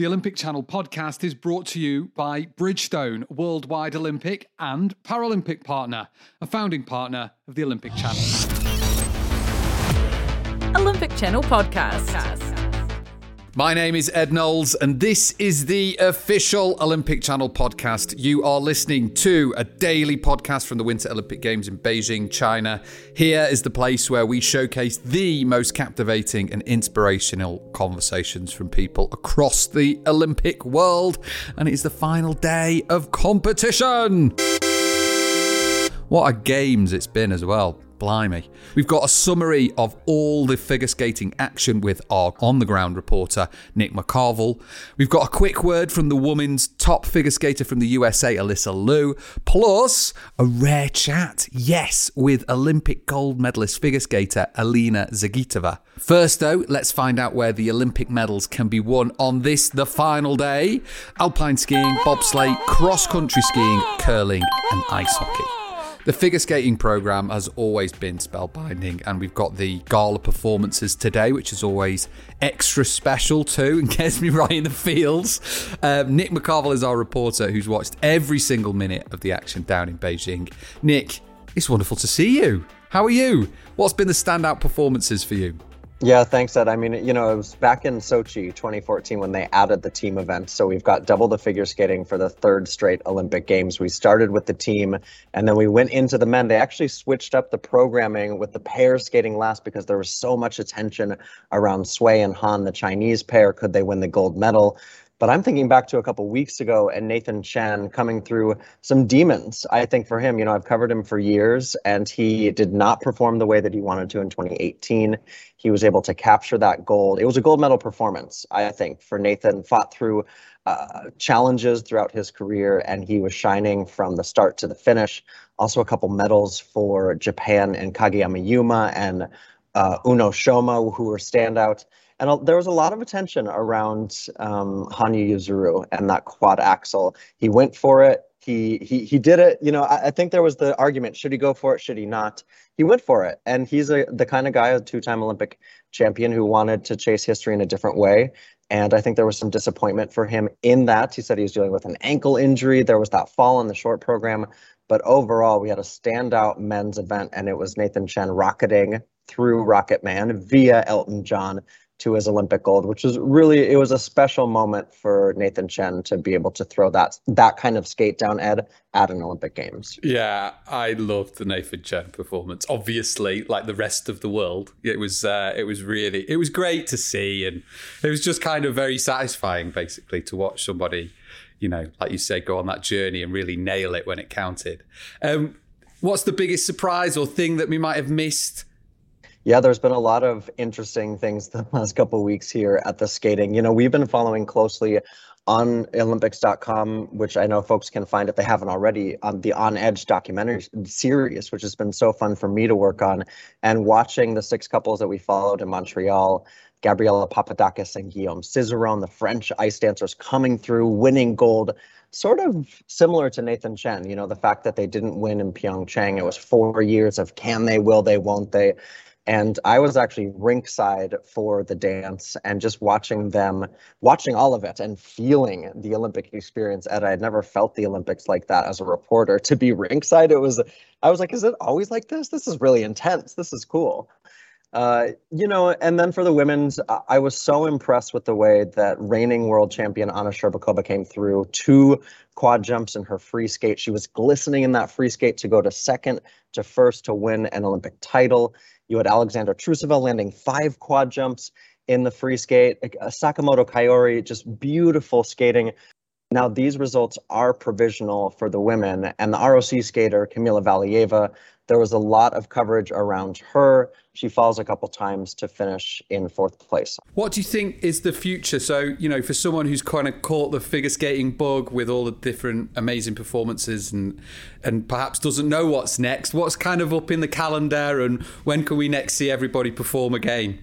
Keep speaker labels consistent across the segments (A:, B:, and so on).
A: The Olympic Channel podcast is brought to you by Bridgestone, worldwide Olympic and Paralympic partner, a founding partner of the Olympic Channel.
B: Olympic Channel podcast.
A: My name is Ed Knowles, and this is the official Olympic Channel podcast. You are listening to a daily podcast from the Winter Olympic Games in Beijing, China. Here is the place where we showcase the most captivating and inspirational conversations from people across the Olympic world. And it is the final day of competition. What a games it's been as well. Blimey. We've got a summary of all the figure skating action with our on the ground reporter, Nick McCarvel. We've got a quick word from the woman's top figure skater from the USA, Alysa Liu, plus a rare chat, yes, with Olympic gold medalist figure skater Alina Zagitova. First, though, let's find out where the Olympic medals can be won on this, the final day alpine skiing, bobsleigh, cross country skiing, curling, and ice hockey. The figure skating program has always been spellbinding, and we've got the gala performances today, which is always extra special too, and gets me right in the feels. Um, Nick McCarvel is our reporter who's watched every single minute of the action down in Beijing. Nick, it's wonderful to see you. How are you? What's been the standout performances for you?
C: Yeah, thanks, Ed. I mean, you know, it was back in Sochi 2014 when they added the team event. So we've got double the figure skating for the third straight Olympic Games. We started with the team and then we went into the men. They actually switched up the programming with the pair skating last because there was so much attention around Cui and Han, the Chinese pair. Could they win the gold medal? But I'm thinking back to a couple weeks ago and Nathan Chen coming through some demons. I think for him, you know, I've covered him for years and he did not perform the way that he wanted to in 2018. He was able to capture that gold. It was a gold medal performance, I think, for Nathan. Fought through uh, challenges throughout his career and he was shining from the start to the finish. Also, a couple medals for Japan and Kageyama Yuma and uh, Uno Shoma, who were standout and there was a lot of attention around um, Hanyu Yuzuru and that quad axel. He went for it. He he he did it. You know, I, I, think there was the argument: should he go for it? Should he not? He went for it, and he's a the kind of guy, a two-time Olympic champion, who wanted to chase history in a different way. And I think there was some disappointment for him in that. He said he was dealing with an ankle injury. There was that fall in the short program. But overall, we had a standout men's event, and it was Nathan Chen rocketing through Rocket Man via Elton John to his Olympic gold, which was really it was a special moment for Nathan Chen to be able to throw that that kind of skate down Ed at an Olympic Games.
A: Yeah, I loved the Nathan Chen performance. Obviously, like the rest of the world, it was uh, it was really it was great to see, and it was just kind of very satisfying, basically, to watch somebody, you know, like you say, go on that journey and really nail it when it counted. Um, what's the biggest surprise or thing that we might have missed?
C: Yeah, there's been a lot of interesting things the last couple weeks here at the skating. You know, we've been following closely on Olympics.com, which I know folks can find if they haven't already, on the On Edge documentary series, which has been so fun for me to work on, and watching the six couples that we followed in Montreal. Gabriela Papadakis and Guillaume Cizeron, the French ice dancers coming through, winning gold sort of similar to Nathan Chen. You know, the fact that they didn't win in Pyeongchang, it was four years of can they, will they, won't they. And I was actually rinkside for the dance and just watching them, watching all of it and feeling the Olympic experience. And I had never felt the Olympics like that as a reporter. To be rinkside, it was, I was like, is it always like this? This is really intense. This is cool. Uh, you know, and then for the women's, I was so impressed with the way that reigning world champion Anna Shcherbakova came through two quad jumps in her free skate. She was glistening in that free skate to go to second to first to win an Olympic title. You had Alexandra Trusova landing five quad jumps in the free skate. Uh, Sakamoto Kaori, just beautiful skating. Now, these results are provisional for the women, and the ROC skater, Kamila Valieva, there was a lot of coverage around her. She falls a couple times to finish in fourth place.
A: What do you think is the future? So, you know, for someone who's kind of caught the figure skating bug with all the different amazing performances and and perhaps doesn't know what's next, what's kind of up in the calendar and when can we next see everybody perform again?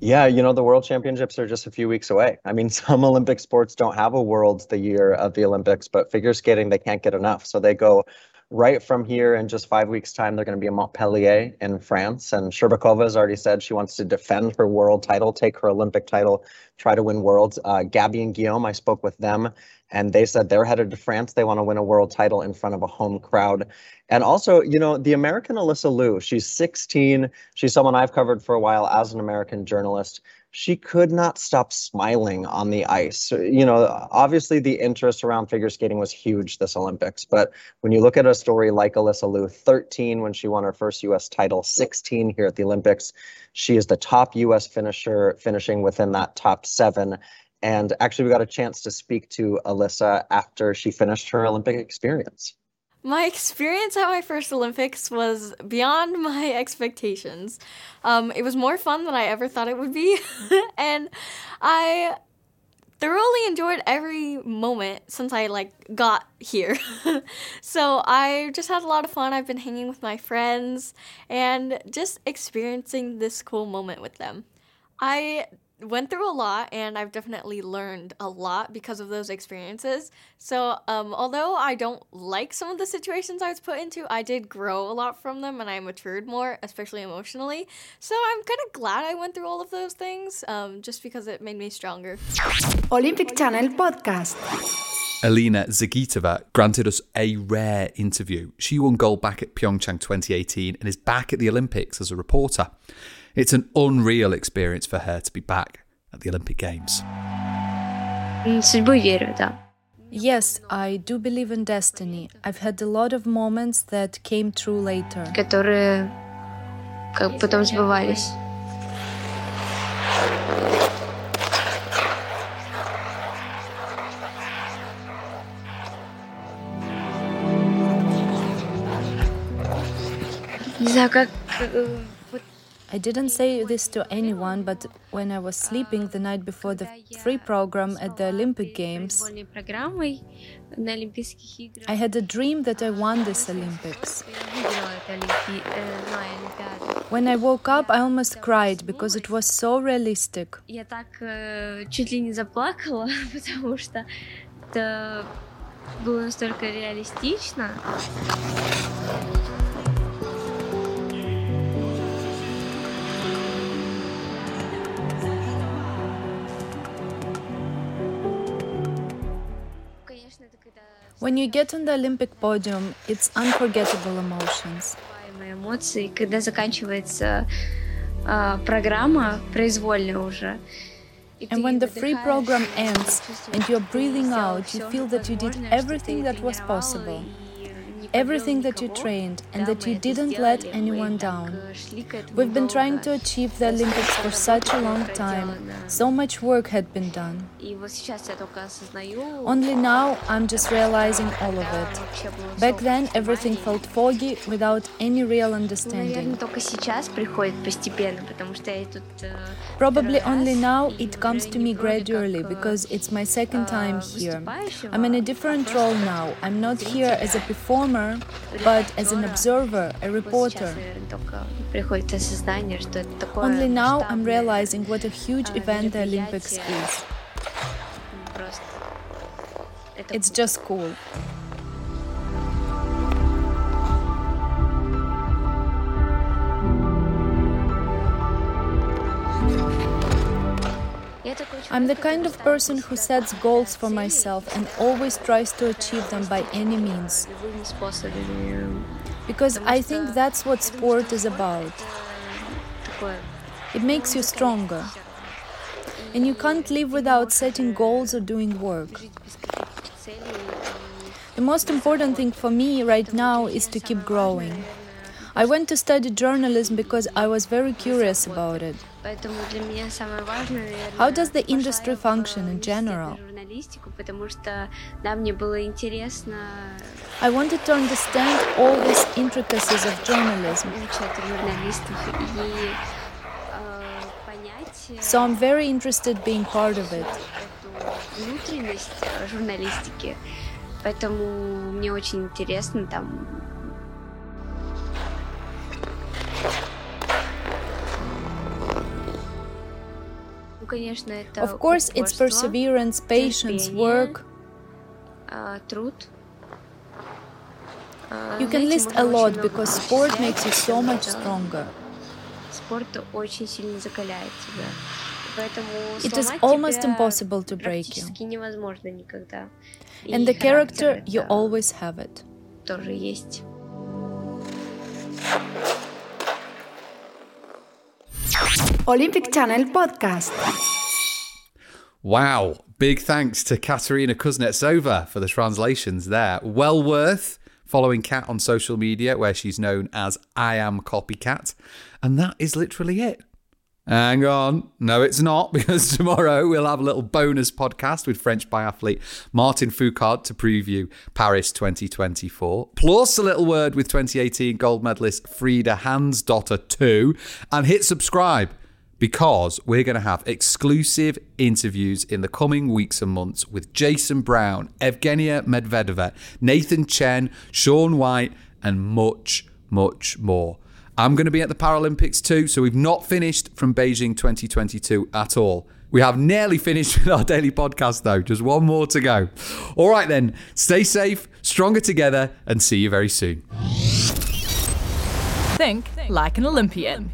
C: Yeah, you know, the World Championships are just a few weeks away. I mean, some Olympic sports don't have a Worlds the year of the Olympics, but figure skating, they can't get enough. So they go right from here in just five weeks' time, they're going to be in Montpellier in France. And Shcherbakova has already said she wants to defend her world title, take her Olympic title, try to win worlds. Uh, Gabby and Guillaume, I spoke with them, and they said they're headed to France. They want to win a world title in front of a home crowd. And also, you know, the American Alysa Liu, she's 16. She's someone I've covered for a while as an American journalist she could not stop smiling on the ice. You know, obviously the interest around figure skating was huge this Olympics, but when you look at a story like Alysa Liu, 13 when she won her first US title, 16 here at the Olympics, she is the top US finisher, finishing within that top seven. And actually, we got a chance to speak to Alysa after she finished her Olympic experience.
D: My experience at my first Olympics was beyond my expectations. Um, it was more fun than I ever thought it would be, and I thoroughly enjoyed every moment since I like got here. so I just had a lot of fun. I've been hanging with my friends and just experiencing this cool moment with them. I went through a lot and I've definitely learned a lot because of those experiences. So, um, although I don't like some of the situations I was put into, I did grow a lot from them and I matured more, especially emotionally. So, I'm kind of glad I went through all of those things um, just because it made me stronger.
E: Olympic Channel Podcast.
A: Alina Zagitova granted us a rare interview. She won gold back at Pyeongchang 2018 and is back at the Olympics as a reporter. It's an unreal experience for her to be back at the Olympic Games.
F: Yes, I do believe in destiny. I've had a lot of moments that came true later.
G: которые как потом сбывались. Не знаю, как
F: I didn't say this to anyone, but when I was sleeping the night before the free program at the Olympic Games, I had a dream that I won this Olympics. When I woke up, I almost cried because it was so realistic.
G: Я так чуть ли не заплакала, потому что это было настолько реалистично.
F: When you get on the Olympic podium, it's unforgettable emotions.
G: эмоции, когда заканчивается uh, программа произвольная уже.
F: And when the free program ends and you're breathing out, you feel that you did everything that was possible everything that you trained and that you didn't let anyone down. We've been trying to achieve the Olympics for such a long time. So much work had been done. Only now I'm just realizing all of it. Back then everything felt foggy without any real understanding. Probably only now it comes to me gradually because it's my second time here. I'm in a different role now. I'm not here as a performer but as an observer, a reporter. Only now I'm realizing what a huge event the Olympics is. It's just cool. I'm the kind of person who sets goals for myself and always tries to achieve them by any means. Because I think that's what sport is about. It makes you stronger. And you can't live without setting goals or doing work. The most important thing for me right now is to keep growing. I went to study journalism because I was very curious about it. How does the industry function in general? I wanted to understand all these intricacies of journalism. So I'm very interested being part of it.
G: Поэтому мне очень интересно там
F: Of course, it's perseverance, patience, work. You can list a lot because sport makes you so much stronger. It is almost impossible to break you. And the character, you always have it.
E: Olympic Channel Podcast.
A: Wow. Big thanks to Katerina Kuznetsova for the translations there. Well worth following Kat on social media, where she's known as I Am Copycat. And that is literally it. Hang on. No, it's not, because tomorrow we'll have a little bonus podcast with French biathlete Martin Fourcade to preview Paris 2024, plus a little word with 2018 gold medalist Frida Hansdotter too. And hit subscribe because we're going to have exclusive interviews in the coming weeks and months with Jason Brown, Evgenia Medvedeva, Nathan Chen, Shaun White, and much, much more. I'm going to be at the Paralympics too, so we've not finished from Beijing 2022 at all. We have nearly finished with our daily podcast though, just one more to go. All right then, stay safe, stronger together, and see you very soon.
B: Think like an Olympian.